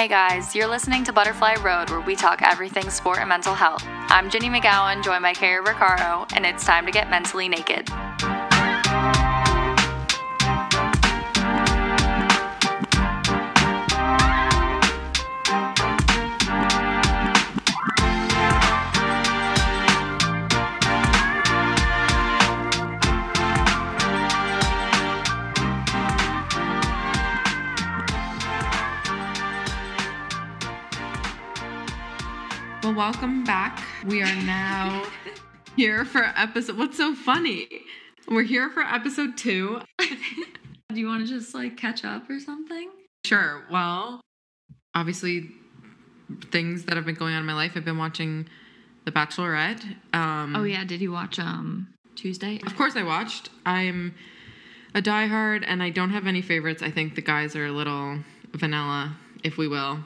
Hey guys, you're listening to Butterfly Road, where we talk everything sport and mental health. I'm Jenny McGowan, joined by Carrie Riccaro, and it's time to get mentally naked. Welcome back. We are now here for episode. What's so funny? We're here for episode two. Do you want to just like catch up or something? Sure. Well, obviously, things that have been going on in my life. I've been watching The Bachelorette. Um, Oh yeah, did you watch um Tuesday? Of course, I watched. I'm a diehard, and I don't have any favorites. I think the guys are a little vanilla, if we will.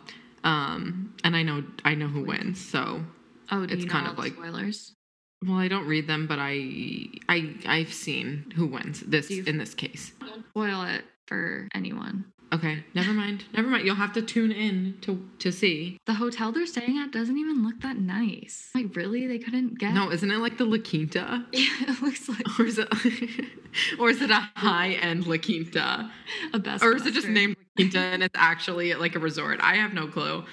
Um, and I know I know who wins. So, Oh, It's kind of like- spoilers? well, I don't read them, but I I I've seen who wins this in this case. Don't spoil it for anyone. Okay, never mind. Never mind. You'll have to tune in to to see. The hotel they're staying at doesn't even look that nice. Like really, they couldn't get. No, isn't it like the La Quinta? Yeah, it looks like Or is it or is it a high end La Quinta? a best. Or is it just Western. named La Quinta and it's actually like a resort? I have no clue.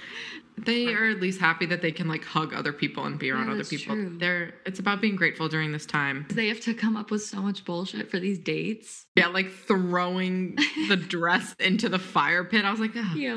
They are at least happy that they can like hug other people and be around Yeah, other people. true. They're it's about being grateful during this time. They have to come up with so much bullshit for these dates. Yeah, like throwing the dress into the fire pit. I was like, oh, Yeah.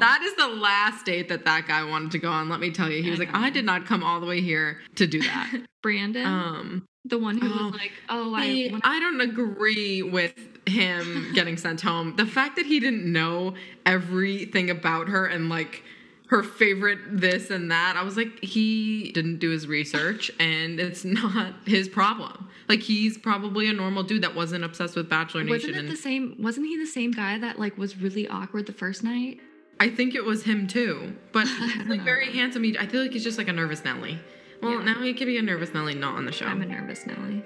That is the last date that that guy wanted to go on. Let me tell you, he I was like, know. I did not come all the way here to do that. Brandon, um, the one who oh, was like, "Oh, I." I, I don't agree with him getting sent home. The fact that he didn't know everything about her and like her favorite this and that, I was like, he didn't do his research and it's not his problem. Like he's probably a normal dude that wasn't obsessed with Bachelor Nation. wasn't it the same? Wasn't he the same guy that like was really awkward the first night? I think it was him too. But he's like know. very handsome. He, I feel like he's just like a nervous Nelly. Well, Yeah. now he could be a nervous Nelly, not on the show. I'm a nervous Nelly.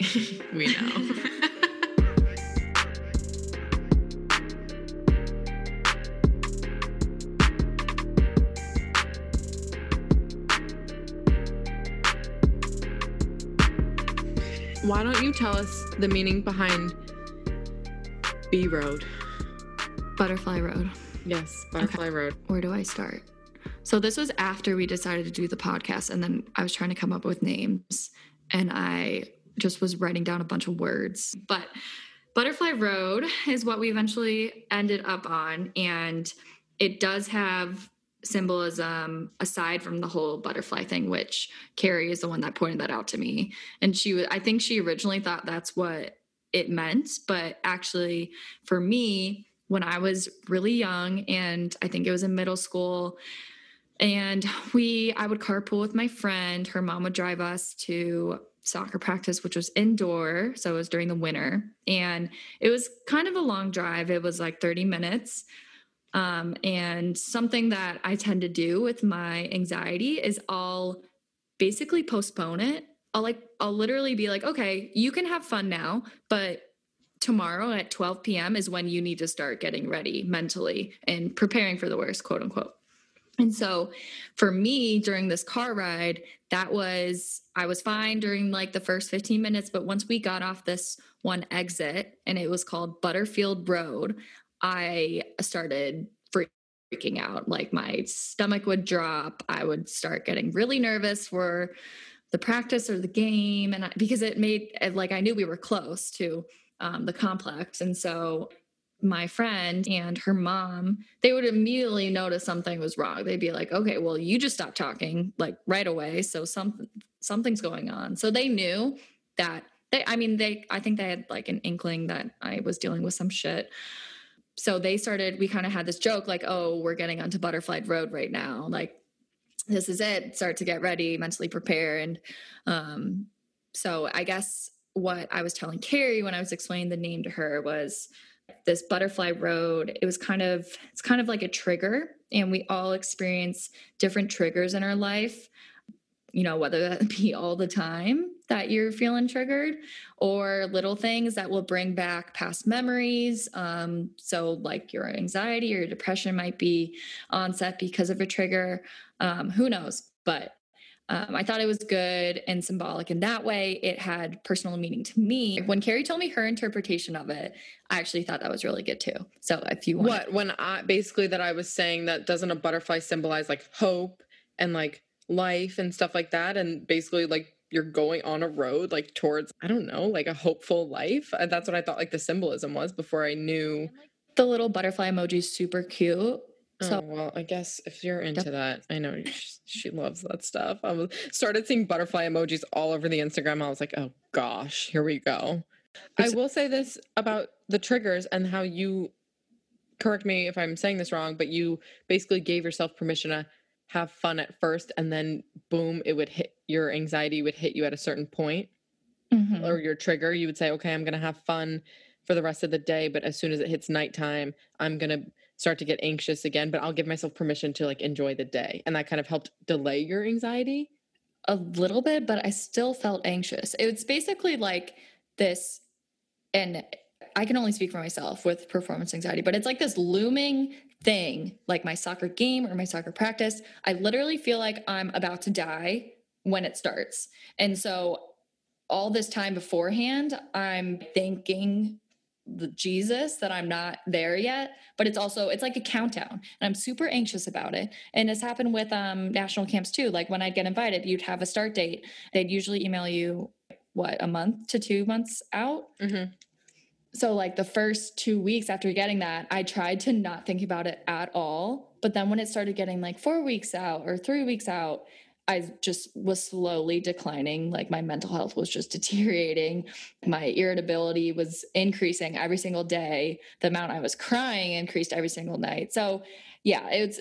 we know. Why don't you tell us the meaning behind B Road? Butterfly Road. Yes, Butterfly Road. Where do I start? So this was after we decided to do the podcast, and then I was trying to come up with names, and I just was writing down a bunch of words. But Butterfly Road is what we eventually ended up on, and it does have symbolism um, aside from the whole butterfly thing, which Carrie is the one that pointed that out to me, and she was. I think she originally thought that's what it meant, but actually, for me, when I was really young and I think it was in middle school and we I would carpool with my friend her mom would drive us to soccer practice which was indoor so it was during the winter and it was kind of a long drive it was like 30 minutes um, and something that I tend to do with my anxiety is I'll basically postpone it I'll like I'll literally be like okay you can have fun now but tomorrow at 12 p.m. is when you need to start getting ready mentally and preparing for the worst, quote unquote. And so for me during this car ride, that was, I was fine during like the first 15 minutes. But once we got off this one exit and it was called Butterfield Road, I started freaking out. Like my stomach would drop. I would start getting really nervous for the practice or the game. And I, because it made, like, I knew we were close to um, the complex. And so my friend and her mom, they would immediately notice something was wrong. They'd be like, okay, well, you just stopped talking like right away. So something something's going on. So they knew that they I mean, they I think they had like an inkling that I was dealing with some shit. So they started, we kind of had this joke like, oh, we're getting onto Butterfly Road right now. Like, this is it. Start to get ready, mentally prepare. And um, so I guess what I was telling Carrie when I was explaining the name to her was this butterfly road it was kind of it's kind of like a trigger and we all experience different triggers in our life you know whether that be all the time that you're feeling triggered or little things that will bring back past memories. Um, so, like your anxiety or your depression might be onset because of a trigger. Um, who knows? But um, I thought it was good and symbolic in that way. It had personal meaning to me. When Carrie told me her interpretation of it, I actually thought that was really good too. So if you want what when I basically that I was saying that doesn't a butterfly symbolize like hope and like life and stuff like that, and basically like you're going on a road like towards I don't know like a hopeful life. Uh, that's what I thought like the symbolism was before I knew. The little butterfly emoji is super cute. So oh, well, I guess if you're into yep. that, I know she, she, loves that stuff. I was, started seeing butterfly emojis all over the Instagram. I was like, oh gosh, here we go. I will say this about the triggers and how you correct me if I'm saying this wrong, but you basically gave yourself permission to have fun at first, and then boom, it would hit your anxiety would hit you at a certain point, mm-hmm. or your trigger. You would say, okay, I'm gonna have fun for the rest of the day, but as soon as it hits nighttime, I'm gonna start to get anxious again, but I'll give myself permission to like enjoy the day. And that kind of helped delay your anxiety? A little bit, but I still felt anxious. It's basically like this, and I can only speak for myself with performance anxiety, but it's like this looming thing, like my soccer game or my soccer practice. I literally feel like I'm about to die when it starts. And so all this time beforehand, I'm thinking the Jesus that I'm not there yet, but it's also it's like a countdown and I'm super anxious about it. And it's happened with um national camps too. Like when I'd get invited, you'd have a start date. They'd usually email you what a month to two months out. Mm-hmm. So like the first two weeks after getting that, I tried to not think about it at all. But then when it started getting like four weeks out or three weeks out, I just was slowly declining. Like my mental health was just deteriorating. My irritability was increasing every single day. The amount I was crying increased every single night. So, yeah, it's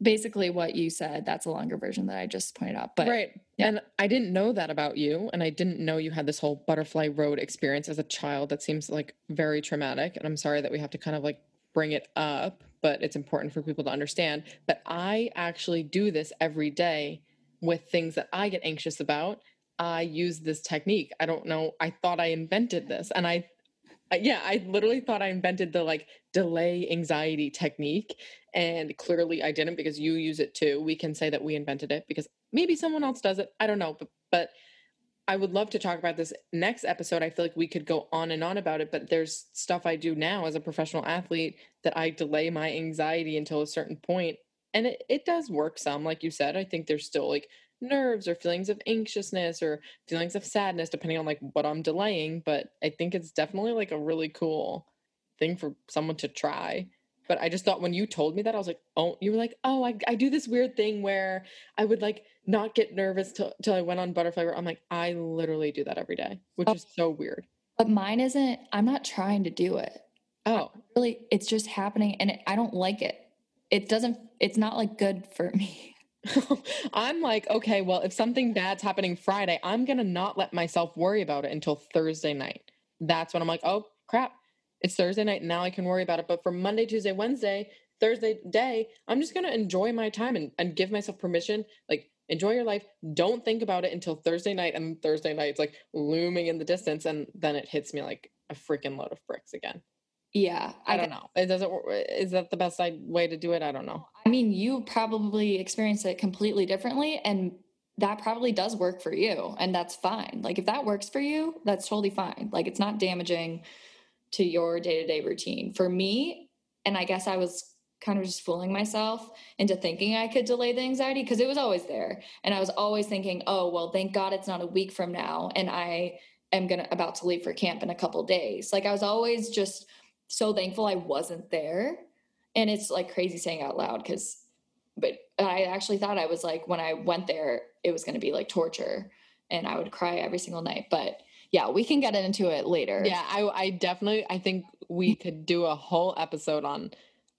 basically what you said. That's a longer version that I just pointed out. But right. Yeah. And I didn't know that about you. And I didn't know you had this whole butterfly road experience as a child that seems like very traumatic. And I'm sorry that we have to kind of like bring it up, but it's important for people to understand. But I actually do this every day with things that I get anxious about, I use this technique. I don't know. I thought I invented this. And I, yeah, I literally thought I invented the like delay anxiety technique. And clearly I didn't because you use it too. We can say that we invented it because maybe someone else does it. I don't know. But, but I would love to talk about this next episode. I feel like we could go on and on about it, but there's stuff I do now as a professional athlete that I delay my anxiety until a certain point and it, it does work some like you said i think there's still like nerves or feelings of anxiousness or feelings of sadness depending on like what i'm delaying but i think it's definitely like a really cool thing for someone to try but i just thought when you told me that i was like oh you were like oh i, I do this weird thing where i would like not get nervous till, till i went on butterfly i'm like i literally do that every day which oh, is so weird. But mine isn't i'm not trying to do it. Oh. really it's just happening and it, i don't like it it doesn't it's not like good for me I'm like, okay, well, if something bad's happening Friday, I'm going to not let myself worry about it until Thursday night. That's when I'm like, oh, crap. It's Thursday night. Now I can worry about it. But for Monday, Tuesday, Wednesday, Thursday day, I'm just going to enjoy my time and, and give myself permission. Like, enjoy your life. Don't think about it until Thursday night. And Thursday night, it's like looming in the distance. And then it hits me like a freaking load of bricks again. Yeah, I, I don't know. It doesn't. Eh, is that the best way to do it? I don't know. I mean, you probably experience it completely differently, and that probably does work for you, and that's fine. Like if that works for you, that's totally fine. Like it's not damaging to your day to day routine. For me, and I guess I was kind of just fooling myself into thinking I could delay the anxiety because it was always there, and I was always thinking, oh well, thank God it's not a week from now, and I am gonna about to leave for camp in a couple days. Like I was always just so thankful I wasn't there. And it's like crazy saying out loud because, but I actually thought I was like, when I went there, it was going to be like torture and I would cry every single night. But yeah, we can get into it later. Yeah, I, I definitely, I think we could do a whole episode on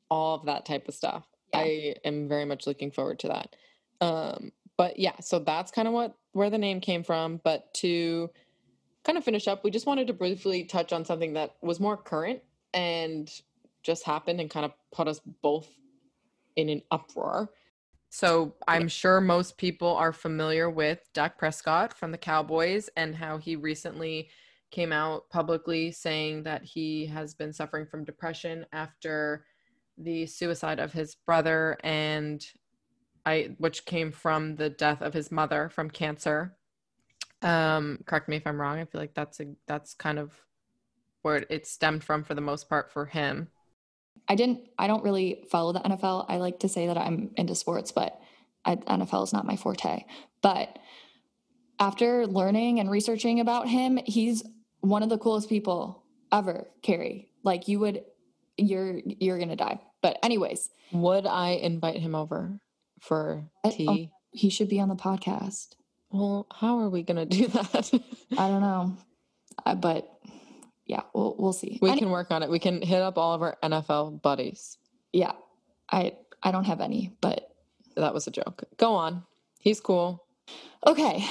all of that type of stuff. Yeah. I am very much looking forward to that. Um, but yeah, so that's kind of what where the name came from. But to kind of finish up, we just wanted to briefly touch on something that was more current and just happened and kind of put us both in an uproar. So I'm sure most people are familiar with Dak Prescott from the Cowboys and how he recently came out publicly saying that he has been suffering from depression after the suicide of his brother and I which came from the death of his mother from cancer. Um correct me if I'm wrong. I feel like that's a that's kind of where it stemmed from for the most part for him. I didn't I don't really follow the NFL. I like to say that I'm into sports, but I, NFL is not my forte. But after learning and researching about him, he's one of the coolest people ever, Carrie. Like you would you're you're going to die. But anyways, would I invite him over for tea? I, oh, he should be on the podcast. Well, how are we going to do that? I don't know. Uh, but yeah, we'll we'll see. We Any- can work on it. We can hit up all of our NFL buddies. Yeah. I I don't have any, but that was a joke. Go on. He's cool. Okay.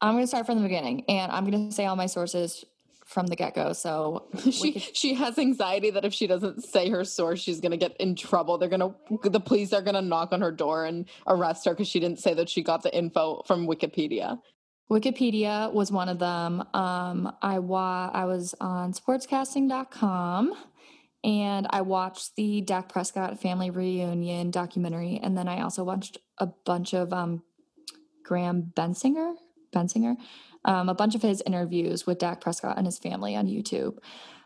I'm going to start from the beginning and I'm going to say all my sources from the get-go. So she could- she has anxiety that if she doesn't say her source, she's going to get in trouble. They're going to the police are going to knock on her door and arrest her cuz she didn't say that she got the info from Wikipedia. Wikipedia was one of them. Um, I wa- I was on sportscasting.com and I watched the Dak Prescott family reunion documentary, and then I also watched a bunch of um, Graham Bensinger, Bensinger, um, a bunch of his interviews with Dak Prescott and his family on YouTube.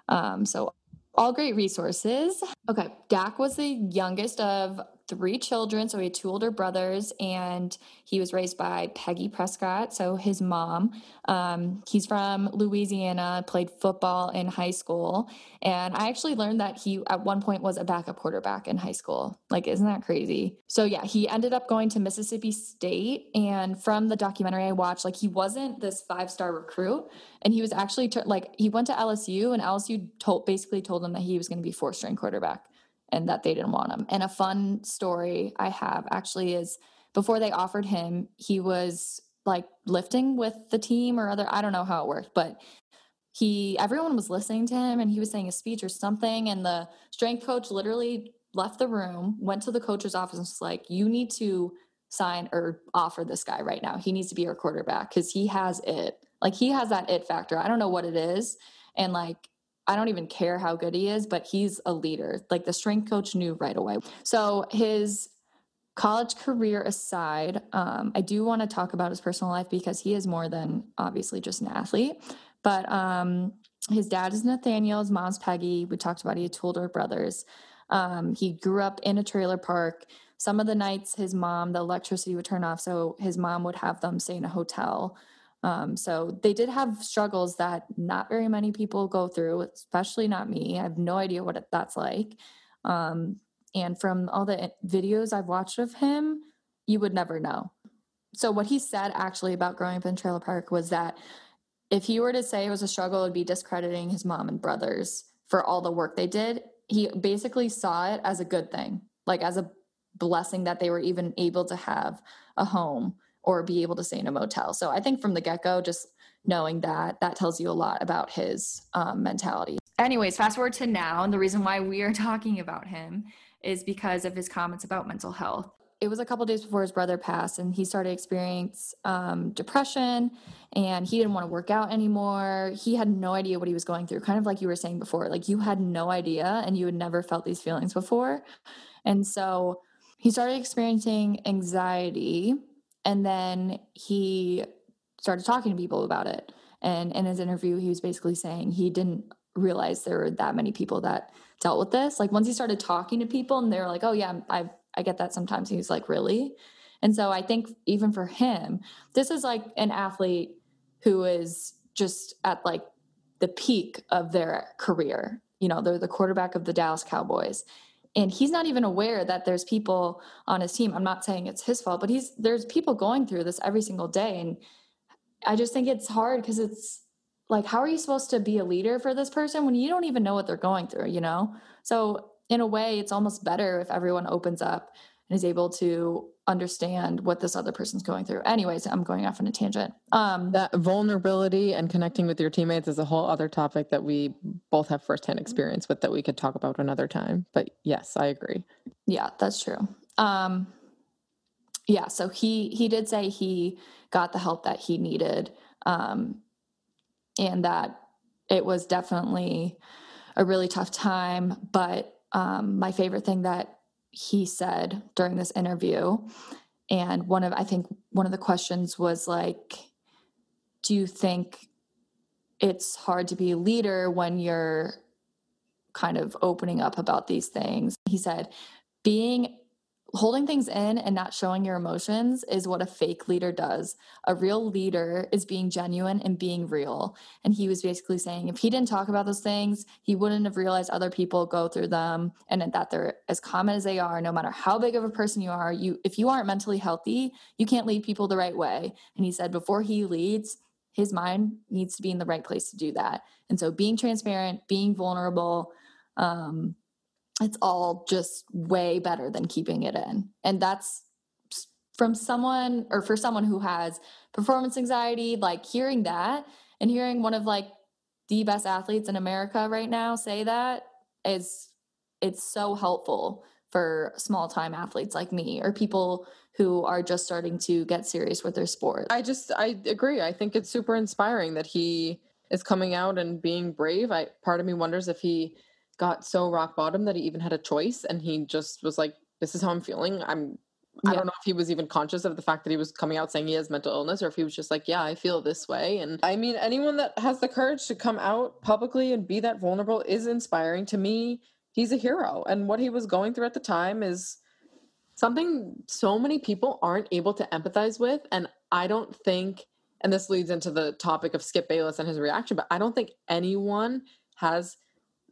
Um, so all great resources. Okay, Dak was the youngest of three children. So he had two older brothers, and he was raised by Peggy Prescott, so his mom. Um, he's from Louisiana, played football in high school. And I actually learned that he, at one point, was a backup quarterback in high school. Like, isn't that crazy? So, yeah, he ended up going to Mississippi State. And from the documentary I watched, like, he wasn't this five star recruit. And he was actually, t- like, he went to LSU, and LSU told, basically told him that he was going to be four string quarterback and that they didn't want him. And a fun story I have actually is before they offered him, he was like lifting with the team or other I don't know how it worked, but he everyone was listening to him and he was saying a speech or something and the strength coach literally left the room, went to the coach's office and was like, "You need to sign or offer this guy right now. He needs to be our quarterback cuz he has it. Like he has that it factor. I don't know what it is." And like I don't even care how good he is, but he's a leader. Like the strength coach knew right away. So his college career aside, um, I do want to talk about his personal life because he is more than obviously just an athlete. But um, his dad is Nathaniel, his mom's Peggy. We talked about he had two older brothers. Um, he grew up in a trailer park. Some of the nights, his mom, the electricity would turn off, so his mom would have them stay in a hotel. Um, so they did have struggles that not very many people go through, especially not me. I have no idea what that's like. Um, and from all the videos I've watched of him, you would never know. So what he said actually about growing up in trailer park was that if he were to say it was a struggle, it would be discrediting his mom and brothers for all the work they did. He basically saw it as a good thing, like as a blessing that they were even able to have a home or be able to stay in a motel. So I think from the get go, just knowing that, that tells you a lot about his um, mentality. Anyways, fast forward to now. And the reason why we are talking about him is because of his comments about mental health. It was a couple days before his brother passed, and he started experience um, depression, and he didn't want to work out anymore. He had no idea what he was going through, kind of like you were saying before. Like you had no idea, and you had never felt these feelings before, and so he started experiencing anxiety and then he started talking to people about it. And in his interview, he was basically saying he didn't realize there were that many people that dealt with this. Like once he started talking to people and they were like, oh, yeah, I, I get that sometimes. He was like, really? And so I think even for him, this is like an athlete who is just at like the peak of their career. You know, they're the quarterback of the Dallas Cowboys and he's not even aware that there's people on his team. I'm not saying it's his fault but he's there's people going through this every single day and i just think it's hard because it's like how are you supposed to be a leader for this person when you don't even know what they're going through you know? So in a way it's almost better if everyone opens up and is able to understand what this other person's going through. Anyways, I'm going off on a tangent. Um, that vulnerability and connecting with your teammates is a whole other topic that we both have firsthand experience with that we could talk about another time. But yes, I agree. Yeah, that's true. Um, yeah, so he he did say he got the help that he needed, um, and that it was definitely a really tough time. But um, my favorite thing that he said during this interview, and one of I think one of the questions was like, "Do you think it's hard to be a leader when you're kind of opening up about these things?" He said, "Being holding things in and not showing your emotions is what a fake leader does. A real leader is being genuine and being real. And he was basically saying if he didn't talk about those things, he wouldn't have realized other people go through them and that they're as common as they are no matter how big of a person you are. You if you aren't mentally healthy, you can't lead people the right way. And he said before he leads, his mind needs to be in the right place to do that. And so being transparent, being vulnerable, um, it's all just way better than keeping it in. And that's from someone or for someone who has performance anxiety, like hearing that and hearing one of like the best athletes in America right now say that is it's so helpful for small time athletes like me or people who are just starting to get serious with their sport. I just I agree. I think it's super inspiring that he is coming out and being brave. I part of me wonders if he got so rock bottom that he even had a choice and he just was like this is how i'm feeling. I'm yeah. i don't know if he was even conscious of the fact that he was coming out saying he has mental illness or if he was just like yeah i feel this way. And i mean anyone that has the courage to come out publicly and be that vulnerable is inspiring. To me he's a hero and what he was going through at the time is something so many people aren't able to empathize with and i don't think and this leads into the topic of skip bayless and his reaction but i don't think anyone has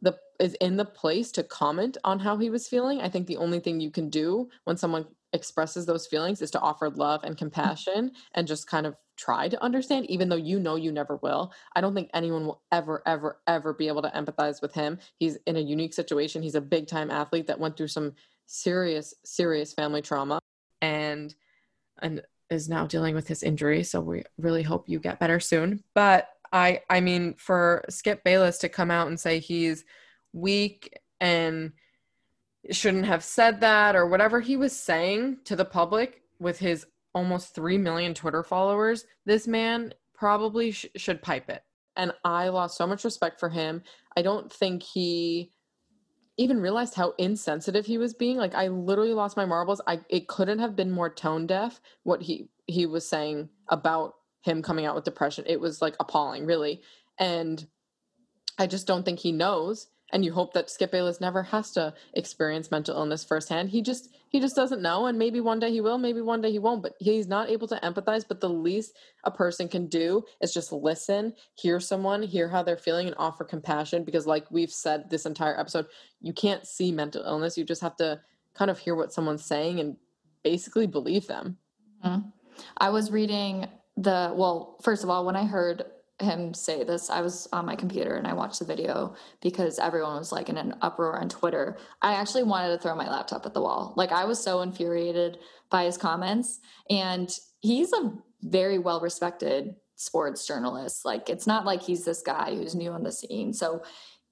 the is in the place to comment on how he was feeling. I think the only thing you can do when someone expresses those feelings is to offer love and mm-hmm. compassion and just kind of try to understand even though you know you never will. I don't think anyone will ever ever ever be able to empathize with him. He's in a unique situation. He's a big time athlete that went through some serious serious family trauma and and is now dealing with his injury, so we really hope you get better soon. But I I mean for Skip Bayless to come out and say he's weak and shouldn't have said that or whatever he was saying to the public with his almost 3 million Twitter followers, this man probably sh- should pipe it. And I lost so much respect for him. I don't think he even realized how insensitive he was being. Like I literally lost my marbles. I it couldn't have been more tone deaf what he he was saying about him coming out with depression. It was like appalling, really. And I just don't think he knows. And you hope that Skip Bayless never has to experience mental illness firsthand. He just he just doesn't know. And maybe one day he will, maybe one day he won't. But he's not able to empathize. But the least a person can do is just listen, hear someone, hear how they're feeling, and offer compassion. Because like we've said this entire episode, you can't see mental illness. You just have to kind of hear what someone's saying and basically believe them. Mm-hmm. I was reading the well first of all when i heard him say this i was on my computer and i watched the video because everyone was like in an uproar on twitter. I actually wanted to throw my laptop at the wall. Like i was so infuriated by his comments and he's a very well respected sports journalist. Like it's not like he's this guy who's new on the scene. So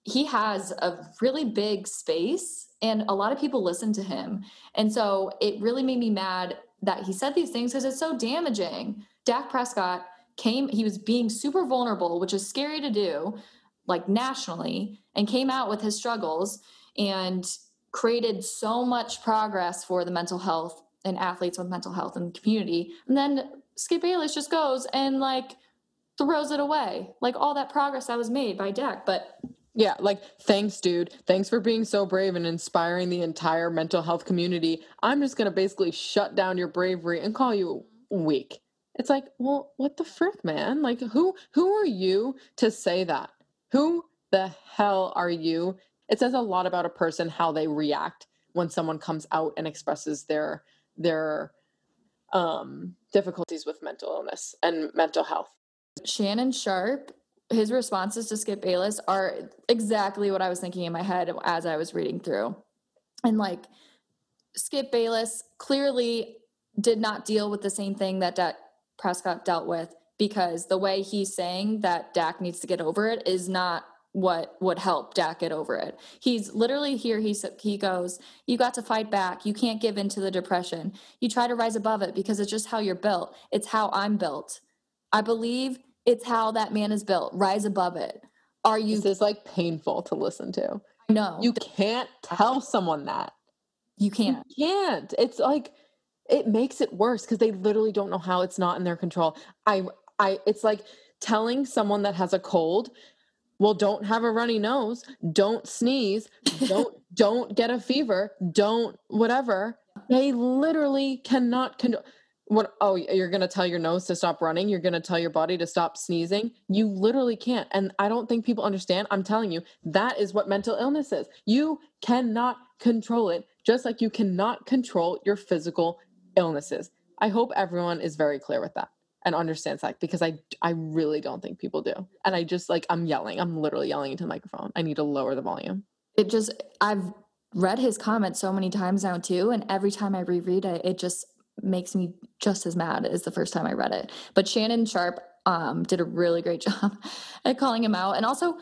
he has a really big space and a lot of people listen to him. And so it really made me mad that he said these things because it's so damaging Dak Prescott came, he was being super vulnerable, which is scary to do, like nationally, and came out with his struggles and created so much progress for the mental health and athletes with mental health the community. And then Skip Bayless just goes and like throws it away, like all that progress that was made by Dak. But yeah, like thanks, dude. Thanks for being so brave and inspiring the entire mental health community. I'm just gonna basically shut down your bravery and call you weak. It's like, well, what the frick, man? Like who who are you to say that? Who the hell are you? It says a lot about a person how they react when someone comes out and expresses their their um difficulties with mental illness and mental health. Shannon Sharpe his responses to Skip Bayless are exactly what I was thinking in my head as I was reading through. And like Skip Bayless clearly did not deal with the same thing that that Prescott dealt with because the way he's saying that Dak needs to get over it is not what would help Dak get over it. He's literally here. He he goes, "You got to fight back. You can't give in to the depression. You try to rise above it because it's just how you're built. It's how I'm built. I believe it's how that man is built. Rise above it. Are you? This is like painful to listen to. No, You can't tell someone that. you can't. You can't. It's like it makes it worse because they literally don't know how it's not in their control. I I it's like telling someone that has a cold, well, don't have a runny nose, don't sneeze, don't don't get a fever, don't whatever. They literally cannot control what oh you're going to tell your nose to stop running you're going to tell your body to stop sneezing you literally can't and i don't think people understand i'm telling you that is what mental illness is you cannot control it just like you cannot control your physical illnesses i hope everyone is very clear with that and understands that because i i really don't think people do and i just like i'm yelling i'm literally yelling into the microphone i need to lower the volume It just I've read his comments so many times now too, and every time I reread it, it just makes me just as mad as the first time I read it. But Shannon Sharpe um, did a really great job at calling him out, and also.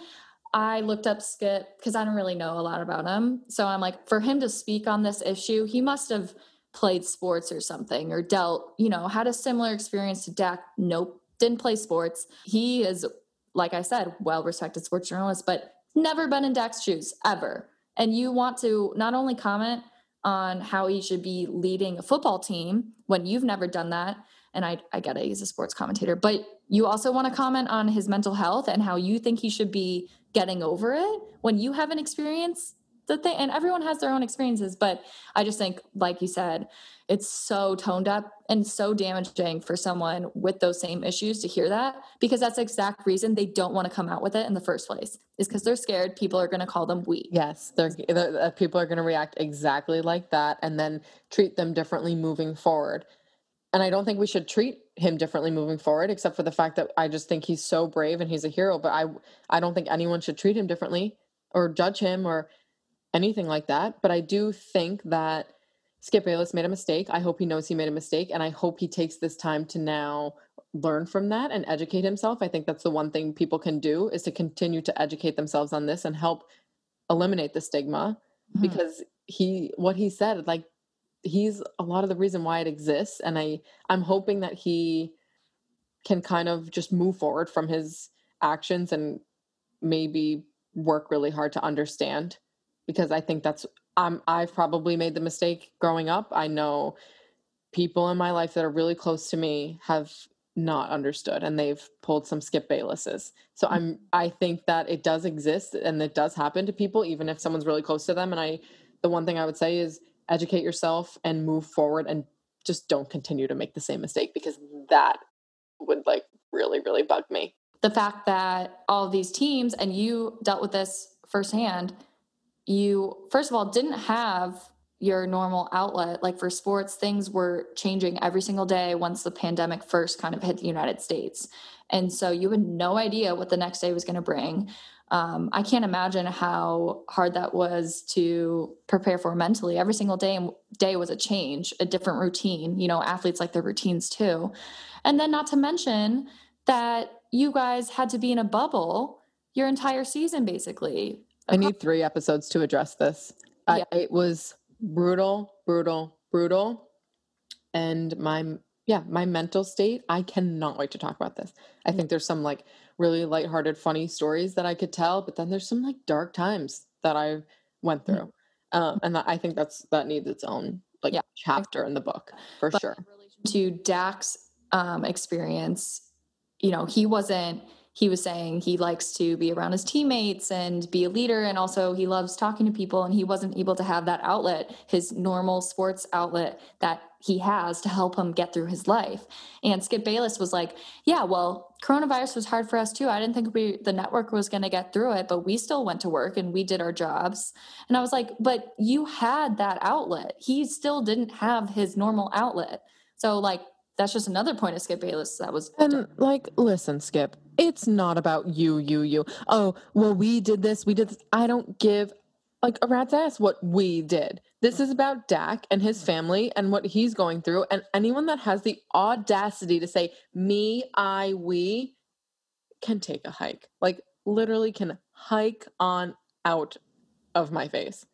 I looked up Skip because I don't really know a lot about him. So I'm like, for him to speak on this issue, he must have played sports or something or dealt, you know, had a similar experience to Dak. Nope, didn't play sports. He is, like I said, well respected sports journalist, but never been in Dak's shoes ever. And you want to not only comment on how he should be leading a football team when you've never done that. And I, I get it, he's a sports commentator, but you also want to comment on his mental health and how you think he should be getting over it when you haven't experienced the thing. And everyone has their own experiences, but I just think, like you said, it's so toned up and so damaging for someone with those same issues to hear that because that's the exact reason they don't want to come out with it in the first place is because they're scared people are going to call them weak. Yes, they're, they're- people are going to react exactly like that and then treat them differently moving forward. And I don't think we should treat him differently moving forward, except for the fact that I just think he's so brave and he's a hero. But I, I don't think anyone should treat him differently or judge him or anything like that. But I do think that Skip Bayless made a mistake. I hope he knows he made a mistake, and I hope he takes this time to now learn from that and educate himself. I think that's the one thing people can do is to continue to educate themselves on this and help eliminate the stigma Mhm. because he what he said like he's a lot of the reason why it exists and i i'm hoping that he can kind of just move forward from his actions and maybe work really hard to understand because i think that's i'm i've probably made the mistake growing up. I know people in my life that are really close to me have not understood and they've pulled some skip baylesses so mm. i'm i think that it does exist and it does happen to people even if someone's really close to them. And i the one thing i would say is educate yourself and move forward and just don't continue to make the same mistake because that would like really really bug me. The fact that all these teams and you dealt with this firsthand you first of all didn't have your normal outlet. Like for sports things were changing every single day once the pandemic first kind of hit the united states. And so you had no idea what the next day was going to bring. Um, i can't imagine how hard that was to prepare for mentally. Every single day day was a change a different routine. You know athletes like their routines too. And then not to mention that you guys had to be in a bubble your entire season basically i need three episodes to address this I, it was brutal brutal brutal and my yeah my mental state i cannot wait to talk about this i think there's some like really lighthearted funny stories that i could tell but then there's some like dark times that i went Mm. through um, and that, i think that's that needs its own like Yeah. chapter in the book for But sure in relation to Dak's um, experience, you know, he wasn't. He was saying he likes to be around his teammates and be a leader, and also he loves talking to people. And he wasn't able to have that outlet, his normal sports outlet that he has to help him get through his life. And Skip Bayless was like, "Yeah, well, coronavirus was hard for us too. I didn't think we the network was going to get through it, but we still went to work and we did our jobs." And I was like, "But you had that outlet. He still didn't have his normal outlet." So like that's just another point of Skip Bayless that was And like, listen, Skip, it's not about you, you, you. Oh, well, we did this, we did this. I don't give like a rat's ass what we did. This is about Dak and his family and what he's going through. And anyone that has the audacity to say me, I, we can take a hike. Like literally can hike on out of my face.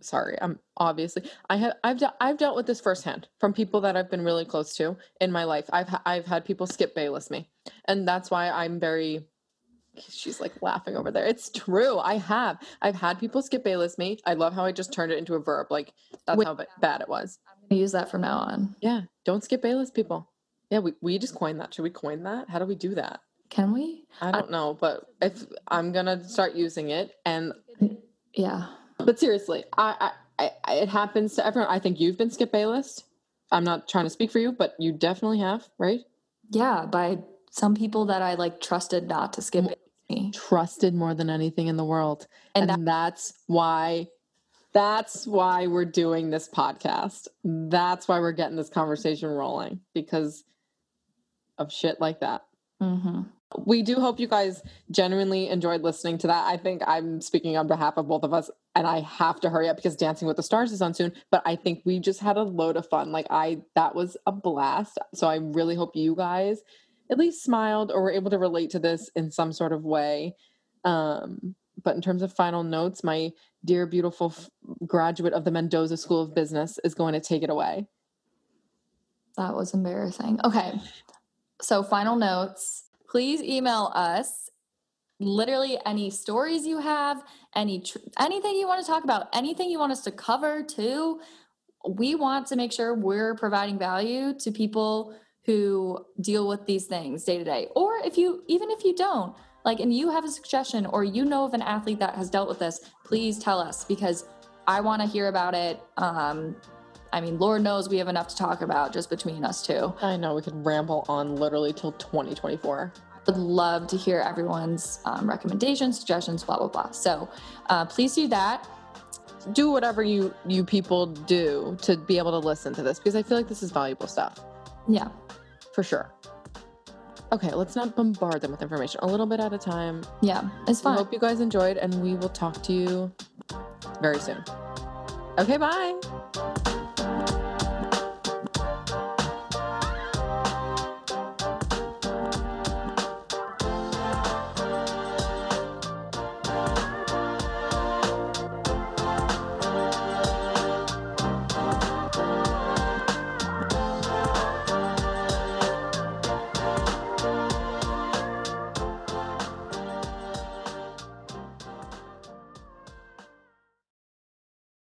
Sorry, I'm obviously I have I've de- I've dealt with this firsthand from people that I've been really close to in my life. I've ha- I've had people skip Bayless me, and that's why I'm very. She's like laughing over there. It's true. I have. I've had people skip Bayless me. I love how I just turned it into a verb. Like that's Wait. how ba- bad it was. I'm gonna use that from now on. Yeah, don't skip Bayless, people. Yeah, we, we just coined that. Should we coin that? How do we do that? Can we? I don't know, but if I'm gonna start using it, and Yeah. But seriously, I, I, I it happens to everyone. I think you've been skip list. I'm not trying to speak for you, but you definitely have, right? Yeah, by some people that I like trusted not to skip me. Trusted more than anything in the world, And and, that's why. That's why we're doing this podcast. That's why we're getting this conversation rolling because of shit like that. hmm we do hope you guys genuinely enjoyed listening to that. I think I'm speaking on behalf of both of us, and I have to hurry up because Dancing with the Stars is on soon. But I think we just had a load of fun. Like I, that was a blast. So I really hope you guys at least smiled or were able to relate to this in some sort of way. Um, but in terms of final notes, my dear, beautiful f- graduate of the Mendoza School of Business is going to take it away. That was embarrassing. Okay. So, final notes. Please email us literally any stories you have, any tr- anything you want to talk about, anything you want us to cover too. We want to make sure we're providing value to people who deal with these things day to day. Or if you even if you don't, like and you have a suggestion or you know of an athlete that has dealt with this, please tell us because I want to hear about it. Um, I mean, Lord knows we have enough to talk about just between us two. I know we could ramble on literally till 2024. Would love to hear everyone's um, recommendations, suggestions, blah blah blah. So uh, please do that. do whatever you you people do to be able to listen to this because I feel like this is valuable stuff Yeah, for sure. Okay, let's not bombard them with information. A little bit at a time. yeah, it's fine. I hope you guys enjoyed, and we will talk to you very soon. Okay, bye.